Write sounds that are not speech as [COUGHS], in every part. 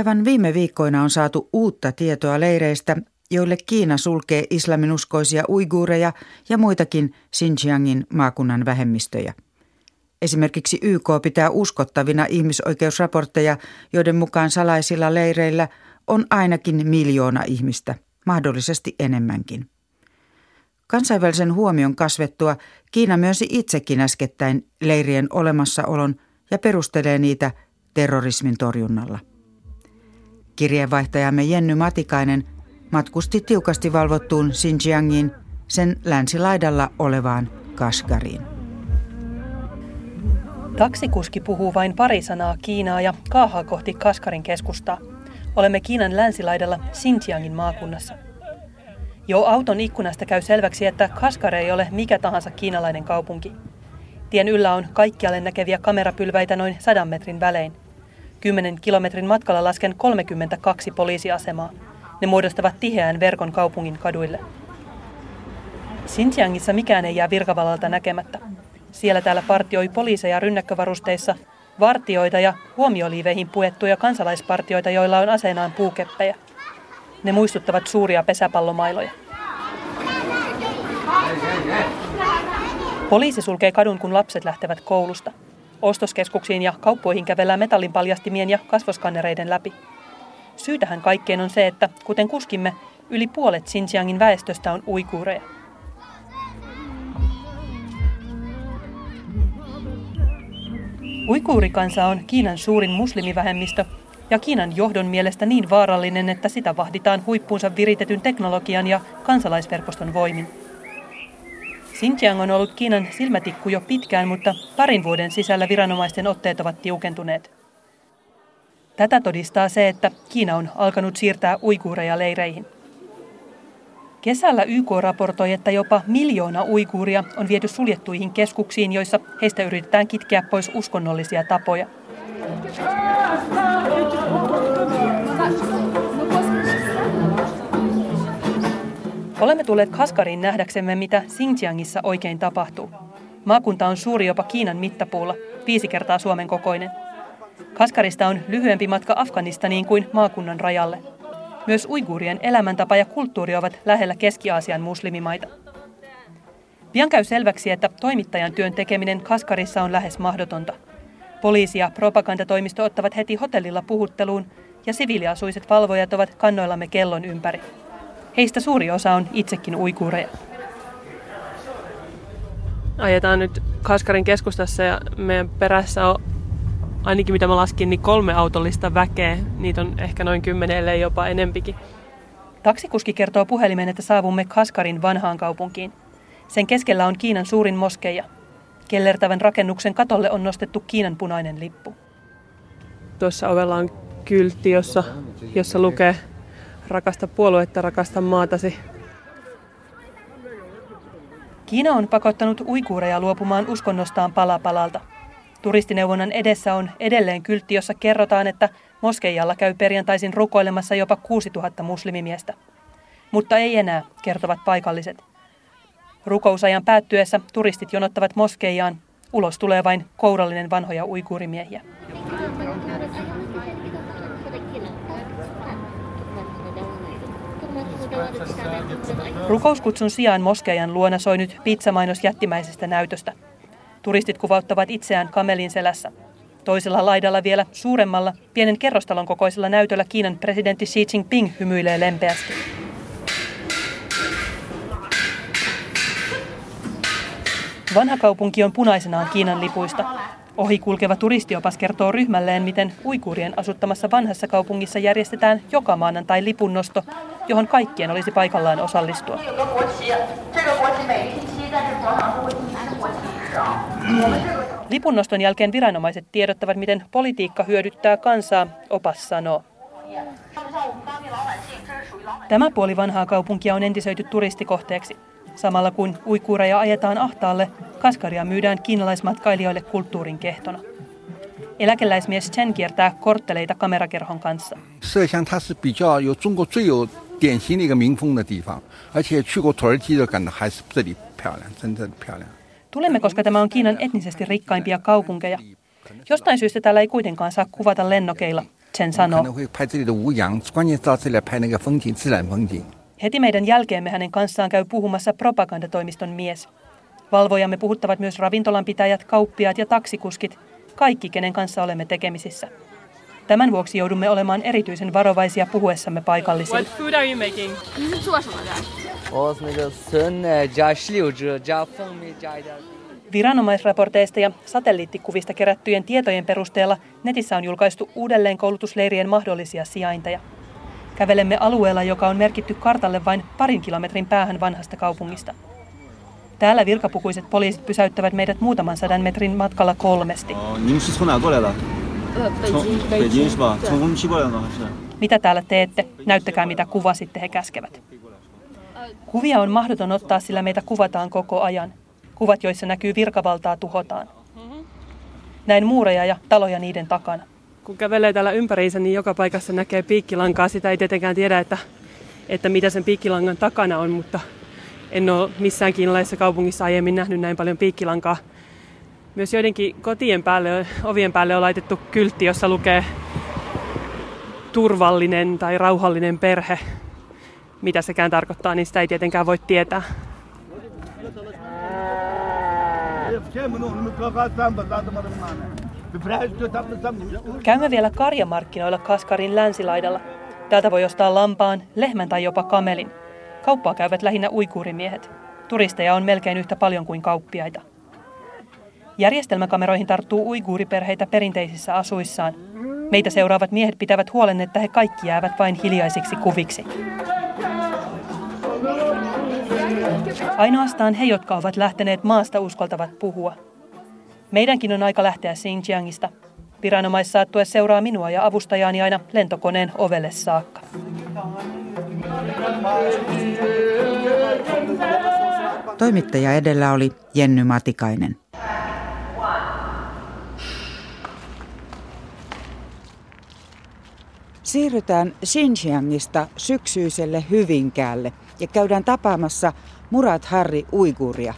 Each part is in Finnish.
Aivan viime viikkoina on saatu uutta tietoa leireistä, joille Kiina sulkee islaminuskoisia uiguureja ja muitakin Xinjiangin maakunnan vähemmistöjä. Esimerkiksi YK pitää uskottavina ihmisoikeusraportteja, joiden mukaan salaisilla leireillä on ainakin miljoona ihmistä, mahdollisesti enemmänkin. Kansainvälisen huomion kasvettua Kiina myönsi itsekin äskettäin leirien olemassaolon ja perustelee niitä terrorismin torjunnalla. Kirjeenvaihtajamme Jenny Matikainen matkusti tiukasti valvottuun Xinjiangiin sen länsilaidalla olevaan Kashgariin. Taksikuski puhuu vain pari sanaa Kiinaa ja kaahaa kohti Kaskarin keskustaa. Olemme Kiinan länsilaidalla Xinjiangin maakunnassa. Jo auton ikkunasta käy selväksi, että Kaskar ei ole mikä tahansa kiinalainen kaupunki. Tien yllä on kaikkialle näkeviä kamerapylväitä noin sadan metrin välein. Kymmenen kilometrin matkalla lasken 32 poliisiasemaa. Ne muodostavat tiheän verkon kaupungin kaduille. Xinjiangissa mikään ei jää virkavalalta näkemättä. Siellä täällä partioi poliiseja rynnäkkövarusteissa, vartioita ja huomioliiveihin puettuja kansalaispartioita, joilla on aseenaan puukeppejä. Ne muistuttavat suuria pesäpallomailoja. Poliisi sulkee kadun, kun lapset lähtevät koulusta. Ostoskeskuksiin ja kauppoihin kävellään metallinpaljastimien ja kasvoskannereiden läpi. Syytähän kaikkeen on se, että kuten kuskimme, yli puolet Xinjiangin väestöstä on uikuureja. Uikuurikansa on Kiinan suurin muslimivähemmistö ja Kiinan johdon mielestä niin vaarallinen, että sitä vahditaan huippuunsa viritetyn teknologian ja kansalaisverkoston voimin. Xinjiang on ollut Kiinan silmätikku jo pitkään, mutta parin vuoden sisällä viranomaisten otteet ovat tiukentuneet. Tätä todistaa se, että Kiina on alkanut siirtää uiguureja leireihin. Kesällä YK raportoi, että jopa miljoona uiguuria on viety suljettuihin keskuksiin, joissa heistä yritetään kitkeä pois uskonnollisia tapoja. Olemme tulleet Kaskariin nähdäksemme, mitä Xinjiangissa oikein tapahtuu. Maakunta on suuri jopa Kiinan mittapuulla, viisi kertaa Suomen kokoinen. Kaskarista on lyhyempi matka Afganistaniin kuin maakunnan rajalle. Myös uiguurien elämäntapa ja kulttuuri ovat lähellä Keski-Aasian muslimimaita. Pian käy selväksi, että toimittajan työn tekeminen Kaskarissa on lähes mahdotonta. Poliisi ja propagandatoimisto ottavat heti hotellilla puhutteluun ja siviiliasuiset valvojat ovat kannoillamme kellon ympäri. Heistä suuri osa on itsekin uikuureja. Ajetaan nyt Kaskarin keskustassa ja meidän perässä on ainakin mitä mä laskin, niin kolme autollista väkeä. Niitä on ehkä noin kymmenelle jopa enempikin. Taksikuski kertoo puhelimeen, että saavumme Kaskarin vanhaan kaupunkiin. Sen keskellä on Kiinan suurin moskeija. Kellertävän rakennuksen katolle on nostettu Kiinan punainen lippu. Tuossa ovella on kyltti, jossa, jossa lukee rakasta puoluetta, rakasta maatasi. Kiina on pakottanut uikuureja luopumaan uskonnostaan pala palalta. Turistineuvonnan edessä on edelleen kyltti, jossa kerrotaan, että moskeijalla käy perjantaisin rukoilemassa jopa 6000 muslimimiestä. Mutta ei enää, kertovat paikalliset. Rukousajan päättyessä turistit jonottavat moskeijaan. Ulos tulee vain kourallinen vanhoja uikuurimiehiä. Rukouskutsun sijaan moskeijan luona soi nyt pizzamainos jättimäisestä näytöstä. Turistit kuvauttavat itseään kamelin selässä. Toisella laidalla vielä suuremmalla, pienen kerrostalon kokoisella näytöllä Kiinan presidentti Xi Jinping hymyilee lempeästi. Vanha kaupunki on punaisenaan Kiinan lipuista. Ohi kulkeva turistiopas kertoo ryhmälleen, miten uikuurien asuttamassa vanhassa kaupungissa järjestetään joka maanantai lipunnosto, johon kaikkien olisi paikallaan osallistua. Lipunnoston jälkeen viranomaiset tiedottavat, miten politiikka hyödyttää kansaa, opas sanoo. Tämä puoli vanhaa kaupunkia on entisöity turistikohteeksi. Samalla kun uikuureja ajetaan ahtaalle, kaskaria myydään kiinalaismatkailijoille kulttuurin kehtona. Eläkeläismies Chen kiertää kortteleita kamerakerhon kanssa. Tulemme, koska tämä on Kiinan etnisesti rikkaimpia kaupunkeja. Jostain syystä täällä ei kuitenkaan saa kuvata lennokeilla, Chen sanoo. Heti meidän jälkeemme hänen kanssaan käy puhumassa propagandatoimiston mies. Valvojamme puhuttavat myös ravintolanpitäjät, kauppiaat ja taksikuskit, kaikki kenen kanssa olemme tekemisissä. Tämän vuoksi joudumme olemaan erityisen varovaisia puhuessamme paikallisille. What food are you making? Viranomaisraporteista ja satelliittikuvista kerättyjen tietojen perusteella netissä on julkaistu uudelleen koulutusleirien mahdollisia sijainteja. Kävelemme alueella, joka on merkitty kartalle vain parin kilometrin päähän vanhasta kaupungista. Täällä virkapukuiset poliisit pysäyttävät meidät muutaman sadan metrin matkalla kolmesti. Mitä täällä teette? Näyttäkää mitä kuvasitte, he käskevät. Kuvia on mahdoton ottaa, sillä meitä kuvataan koko ajan. Kuvat, joissa näkyy virkavaltaa, tuhotaan. Näin muureja ja taloja niiden takana. Kun kävelee täällä ympäriinsä, niin joka paikassa näkee piikkilankaa. Sitä ei tietenkään tiedä, että, että mitä sen piikkilangan takana on, mutta en ole missään kiinalaisessa kaupungissa aiemmin nähnyt näin paljon piikkilankaa. Myös joidenkin kotien päälle, ovien päälle on laitettu kyltti, jossa lukee turvallinen tai rauhallinen perhe. Mitä sekään tarkoittaa, niin sitä ei tietenkään voi tietää. Käymme vielä karjamarkkinoilla Kaskarin länsilaidalla. Täältä voi ostaa lampaan, lehmän tai jopa kamelin. Kauppaa käyvät lähinnä uikuurimiehet. Turisteja on melkein yhtä paljon kuin kauppiaita. Järjestelmäkameroihin tarttuu uiguuriperheitä perinteisissä asuissaan. Meitä seuraavat miehet pitävät huolen, että he kaikki jäävät vain hiljaisiksi kuviksi. Ainoastaan he, jotka ovat lähteneet maasta, uskaltavat puhua. Meidänkin on aika lähteä Xinjiangista. Viranomais-saattue seuraa minua ja avustajaani aina lentokoneen ovelle saakka. Toimittaja edellä oli Jenny Matikainen. Siirrytään Xinjiangista syksyiselle Hyvinkäälle ja käydään tapaamassa Murat Harri Uiguria.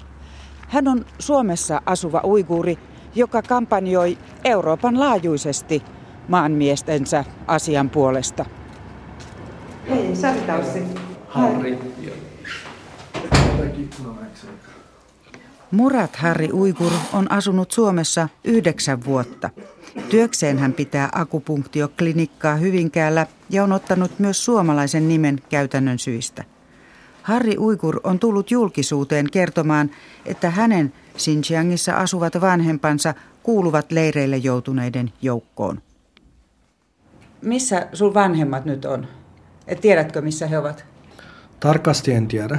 Hän on Suomessa asuva uiguuri, joka kampanjoi Euroopan laajuisesti maanmiestensä asian puolesta. Hei, Sartaussi. Harri. Murat Harri Uigur on asunut Suomessa yhdeksän vuotta. Työkseen hän pitää akupunktioklinikkaa Hyvinkäällä ja on ottanut myös suomalaisen nimen käytännön syistä. Harri Uigur on tullut julkisuuteen kertomaan, että hänen Xinjiangissa asuvat vanhempansa kuuluvat leireille joutuneiden joukkoon. Missä sun vanhemmat nyt on? Et tiedätkö, missä he ovat? Tarkasti en tiedä.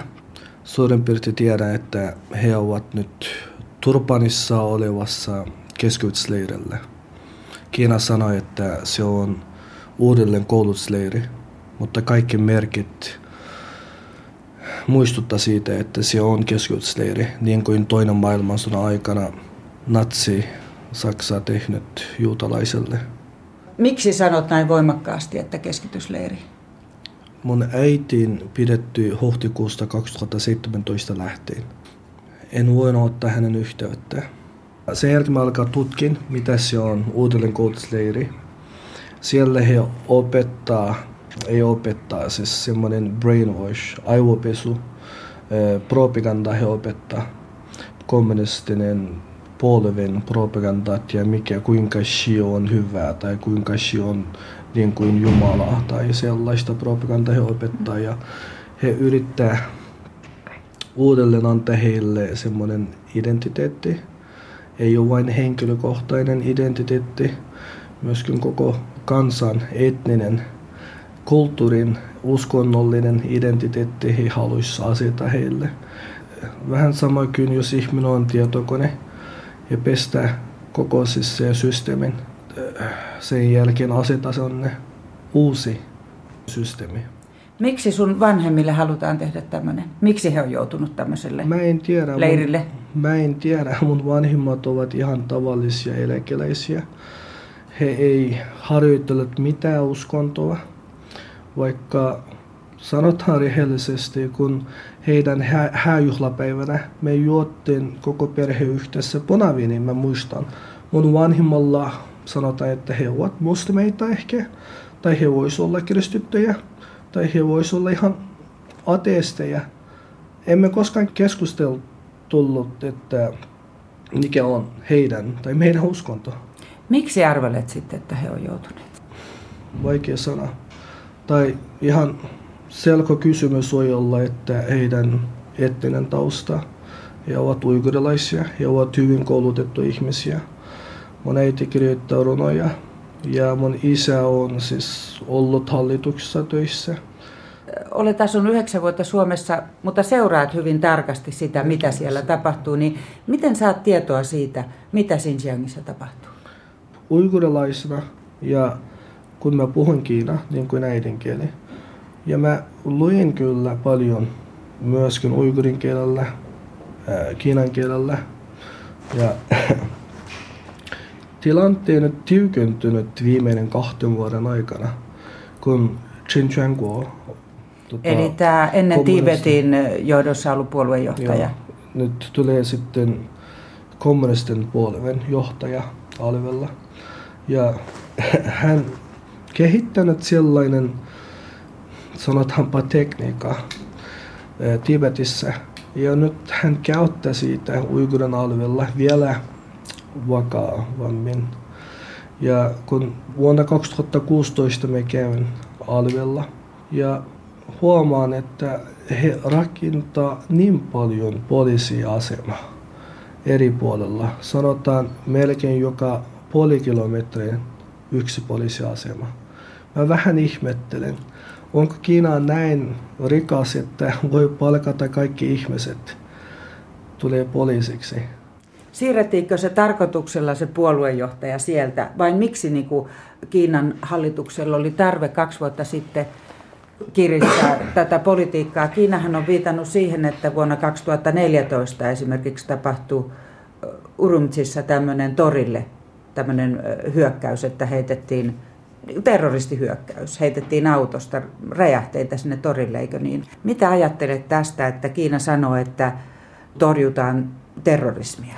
Suurin piirtein tiedän, että he ovat nyt Turpanissa olevassa keskitysleirillä. Kiina sanoi, että se on uudelleen koulutusleiri, mutta kaikki merkit muistuttaa siitä, että se on keskitysleiri, niin kuin toinen maailmansodan aikana natsi Saksa tehnyt juutalaiselle. Miksi sanot näin voimakkaasti, että keskitysleiri? Mun äitiin pidetty huhtikuusta 2017 lähtien. En voinut ottaa hänen yhteyttä. Sen jälkeen mä alkaa tutkin, mitä se on uudelleen koulutusleiri. Siellä he opettaa, ei opettaa, siis semmoinen brainwash, aivopesu, propaganda he opettaa. Kommunistinen polven propagandat ja mikä, kuinka Shio on hyvää tai kuinka Shio on niin kuin Jumalaa tai sellaista propagandaa he opettaa ja he yrittää uudelleen antaa heille semmoinen identiteetti. Ei ole vain henkilökohtainen identiteetti, myöskin koko kansan etninen, kulttuurin, uskonnollinen identiteetti he haluaisivat asettaa heille. Vähän sama kuin jos ihminen on tietokone ja pestää koko siis se systeemin sen jälkeen aseta ne uusi systeemi. Miksi sun vanhemmille halutaan tehdä tämmöinen? Miksi he on joutunut tämmöiselle mä en tiedä, leirille? Mun, mä en tiedä. Mun vanhimmat ovat ihan tavallisia eläkeläisiä. He ei harjoitelleet mitään uskontoa, vaikka sanotaan rehellisesti, kun heidän hä- hääjuhlapäivänä me juottiin koko perhe yhdessä punaviiniin, mä muistan. Mun vanhimmalla sanotaan, että he ovat muslimeita ehkä, tai he voisivat olla kristittyjä, tai he voisivat olla ihan ateesteja. Emme koskaan keskustellut, että mikä on heidän tai meidän uskonto. Miksi arvelet sitten, että he on joutuneet? Vaikea sana. Tai ihan selko kysymys voi olla, että heidän etninen tausta, he ovat uigurilaisia, he ovat hyvin koulutettu ihmisiä. Mun äiti kirjoittaa runoja ja mun isä on siis ollut hallituksessa töissä. Olet asunut yhdeksän vuotta Suomessa, mutta seuraat hyvin tarkasti sitä, mitä siellä tapahtuu. Niin miten saat tietoa siitä, mitä Xinjiangissa tapahtuu? Uigurilaisena ja kun mä puhun Kiina, niin kuin äidinkieli. Ja mä luin kyllä paljon myöskin uigurin kielellä, ää, kiinan kielellä. Ja [CLEARS THROAT] tilanteen on tiukentunut viimeinen kahden vuoden aikana, kun Xinjiangguo Tota, Eli tämä ennen Tiibetin johdossa ollut puoluejohtaja. Joo, nyt tulee sitten kommunisten puolueen johtaja Alvella. Ja [CLEARS THROAT] hän kehittänyt sellainen, sanotaanpa tekniikka Tibetissä. Ja nyt hän käyttää siitä Uigurin alueella vielä vakavammin. Ja kun vuonna 2016 me käyn alueella ja huomaan, että he rakentaa niin paljon poliisiasemaa eri puolella. Sanotaan melkein joka puoli kilometriä yksi poliisiasema. Mä vähän ihmettelen, onko Kiina näin rikas, että voi palkata kaikki ihmiset tulee poliisiksi. Siirrettiinkö se tarkoituksella se puoluejohtaja sieltä vai miksi niin kuin Kiinan hallituksella oli tarve kaksi vuotta sitten kiristää [COUGHS] tätä politiikkaa. Kiinahan on viitannut siihen, että vuonna 2014 esimerkiksi tapahtui Urumtsissa tämmöinen torille tämmöinen hyökkäys, että heitettiin terroristihyökkäys, heitettiin autosta räjähteitä sinne torille, eikö niin? Mitä ajattelet tästä, että Kiina sanoo, että torjutaan terrorismia?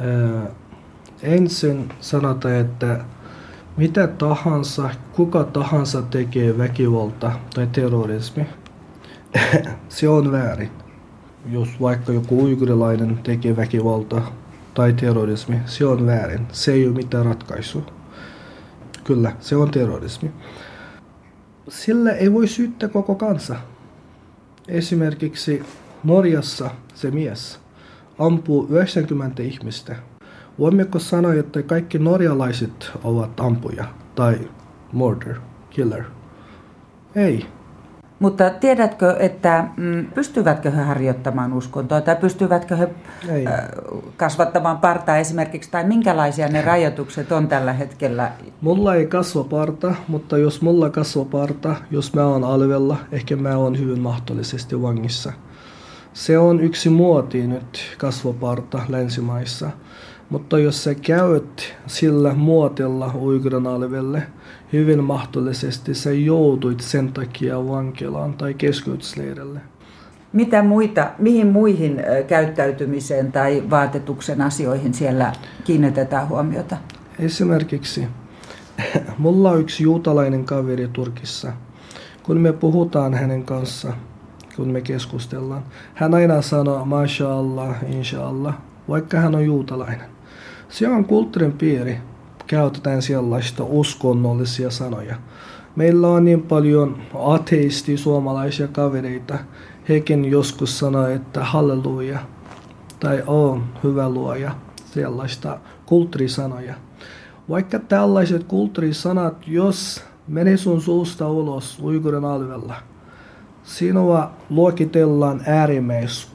Ää, ensin sanotaan, että mitä tahansa, kuka tahansa tekee väkivalta tai terrorismi, [LAUGHS] se on väärin. Jos vaikka joku uigurilainen tekee väkivalta tai terrorismi, se on väärin. Se ei ole mitään ratkaisua. Kyllä, se on terrorismi. Sillä ei voi syyttää koko kansa. Esimerkiksi Norjassa se mies ampuu 90 ihmistä Voimmeko sanoa, että kaikki norjalaiset ovat ampuja tai murder, killer? Ei. Mutta tiedätkö, että mm, pystyvätkö he harjoittamaan uskontoa tai pystyvätkö he Ei. kasvattamaan partaa esimerkiksi, tai minkälaisia ne rajoitukset on tällä hetkellä? Mulla ei kasva parta, mutta jos mulla kasva parta, jos mä oon alvella, ehkä mä oon hyvin mahdollisesti vangissa. Se on yksi muoti nyt kasvoparta länsimaissa. Mutta jos sä käyt sillä muotilla uiguran alvelle, hyvin mahdollisesti sä joutuit sen takia vankilaan tai keskeytysleirille. Mitä muita, mihin muihin käyttäytymiseen tai vaatetuksen asioihin siellä kiinnitetään huomiota? Esimerkiksi [LAUGHS] mulla on yksi juutalainen kaveri Turkissa. Kun me puhutaan hänen kanssa, kun me keskustellaan, hän aina sanoo Masha Allah, Inshallah, vaikka hän on juutalainen. Se on kulttuurin piiri. Käytetään sellaista uskonnollisia sanoja. Meillä on niin paljon ateisti suomalaisia kavereita. Hekin joskus sanoo, että halleluja tai on hyvä luoja. Sellaista kulttuurisanoja. Vaikka tällaiset kulttuurisanat, jos menee sun suusta ulos uigurin alueella, sinua luokitellaan äärimmäis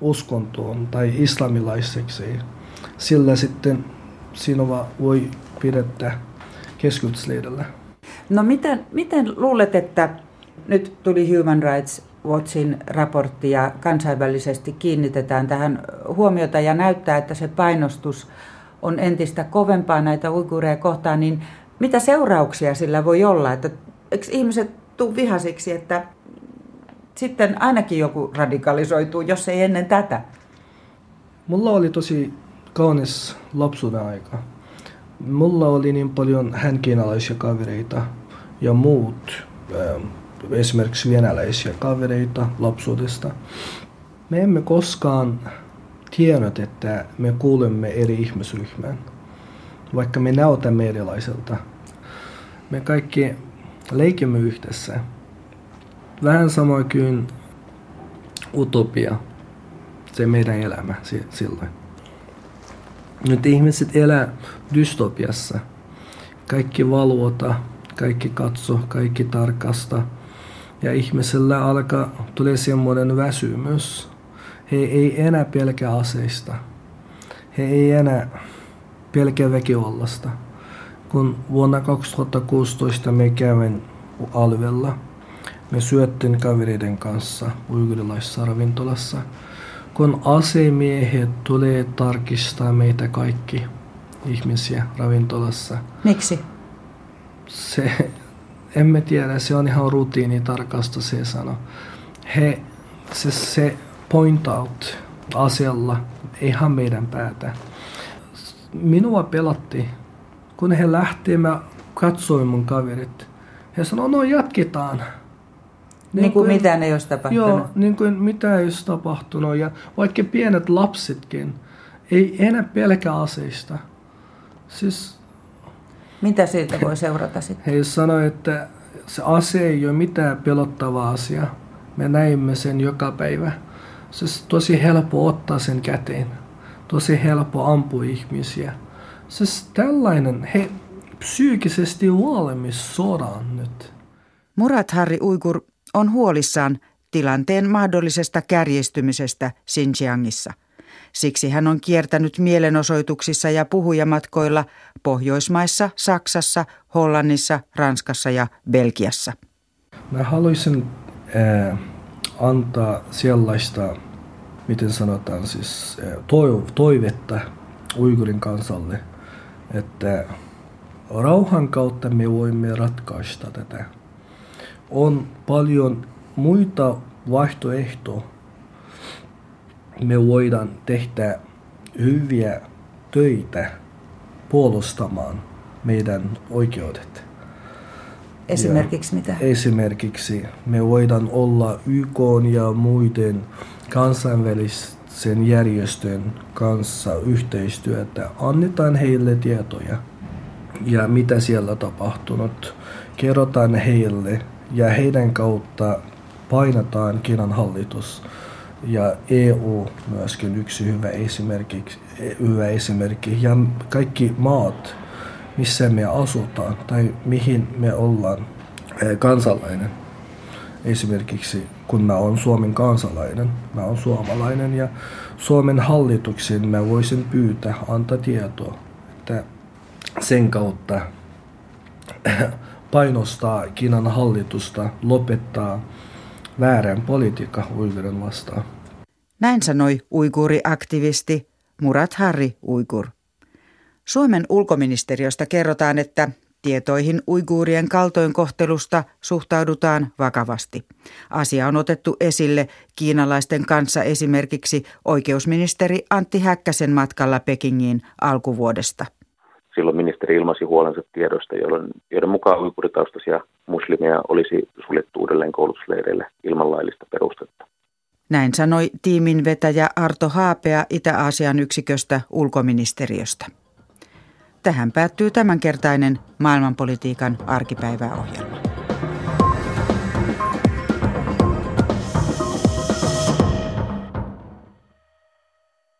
uskontoon tai islamilaiseksi sillä sitten sinua voi pidettää keskitysliidellä. No miten, miten luulet, että nyt tuli Human Rights Watchin raportti ja kansainvälisesti kiinnitetään tähän huomiota ja näyttää, että se painostus on entistä kovempaa näitä uiguureja kohtaan, niin mitä seurauksia sillä voi olla? Että eikö ihmiset tuu vihasiksi, että sitten ainakin joku radikalisoituu, jos ei ennen tätä? Mulla oli tosi kaunis lapsuuden aika. Mulla oli niin paljon hänkiinalaisia kavereita ja muut, ähm, esimerkiksi venäläisiä kavereita lapsuudesta. Me emme koskaan tiennyt, että me kuulemme eri ihmisryhmään, vaikka me näytämme erilaiselta. Me kaikki leikimme yhdessä. Vähän sama kuin utopia, se meidän elämä silloin. Nyt ihmiset elää dystopiassa. Kaikki valvota, kaikki katso, kaikki tarkasta. Ja ihmisellä alkaa tulee semmoinen väsymys. He ei enää pelkää aseista. He ei enää pelkää väkivallasta. Kun vuonna 2016 me kävin alvella, me syöttiin kavereiden kanssa uigurilaisessa ravintolassa – kun asemiehet tulee tarkistaa meitä kaikki ihmisiä ravintolassa. Miksi? Se, emme tiedä, se on ihan rutiinitarkasta se sano. He, se, se point out asialla, ihan meidän päätä. Minua pelatti, kun he lähti, mä katsoin mun kaverit. He sanoivat, no jatketaan. Niin, niin kuin, mitään ei olisi tapahtunut. Joo, niin kuin mitä ei olisi tapahtunut. Ja vaikka pienet lapsetkin ei enää pelkä aseista. Siis, mitä siitä voi seurata sitten? He sanoivat, että se ase ei ole mitään pelottava asia. Me näimme sen joka päivä. Se on tosi helppo ottaa sen käteen. Tosi helppo ampua ihmisiä. Siis tällainen, he psyykkisesti valmis sodan nyt. Murat Harri Uigur on huolissaan tilanteen mahdollisesta kärjistymisestä Xinjiangissa. Siksi hän on kiertänyt mielenosoituksissa ja puhujamatkoilla Pohjoismaissa, Saksassa, Hollannissa, Ranskassa ja Belgiassa. Mä haluaisin äh, antaa sellaista, miten sanotaan siis, äh, toivetta uigurin kansalle, että rauhan kautta me voimme ratkaista tätä on paljon muita vaihtoehtoja. Me voidaan tehdä hyviä töitä puolustamaan meidän oikeudet. Esimerkiksi ja mitä? Esimerkiksi me voidaan olla YK ja muiden kansainvälisen järjestön kanssa yhteistyötä. Annetaan heille tietoja ja mitä siellä tapahtunut. Kerrotaan heille ja heidän kautta painataan Kiinan hallitus ja EU myöskin yksi hyvä esimerkki, hyvä esimerkki. Ja kaikki maat, missä me asutaan tai mihin me ollaan eh, kansalainen. Esimerkiksi kun mä oon Suomen kansalainen, mä oon suomalainen ja Suomen hallituksen mä voisin pyytää antaa tietoa, että sen kautta painostaa Kiinan hallitusta lopettaa väärän politiikka uigurin vastaan. Näin sanoi uiguuriaktivisti Murat Harri Uigur. Suomen ulkoministeriöstä kerrotaan, että tietoihin uiguurien kaltoinkohtelusta suhtaudutaan vakavasti. Asia on otettu esille kiinalaisten kanssa esimerkiksi oikeusministeri Antti Häkkäsen matkalla Pekingiin alkuvuodesta silloin ministeri ilmaisi huolensa tiedosta, joiden, joiden mukaan uiguritaustaisia muslimeja olisi suljettu uudelleen koulutusleireille ilman laillista perustetta. Näin sanoi tiimin vetäjä Arto Haapea Itä-Aasian yksiköstä ulkoministeriöstä. Tähän päättyy tämänkertainen maailmanpolitiikan arkipäiväohjelma.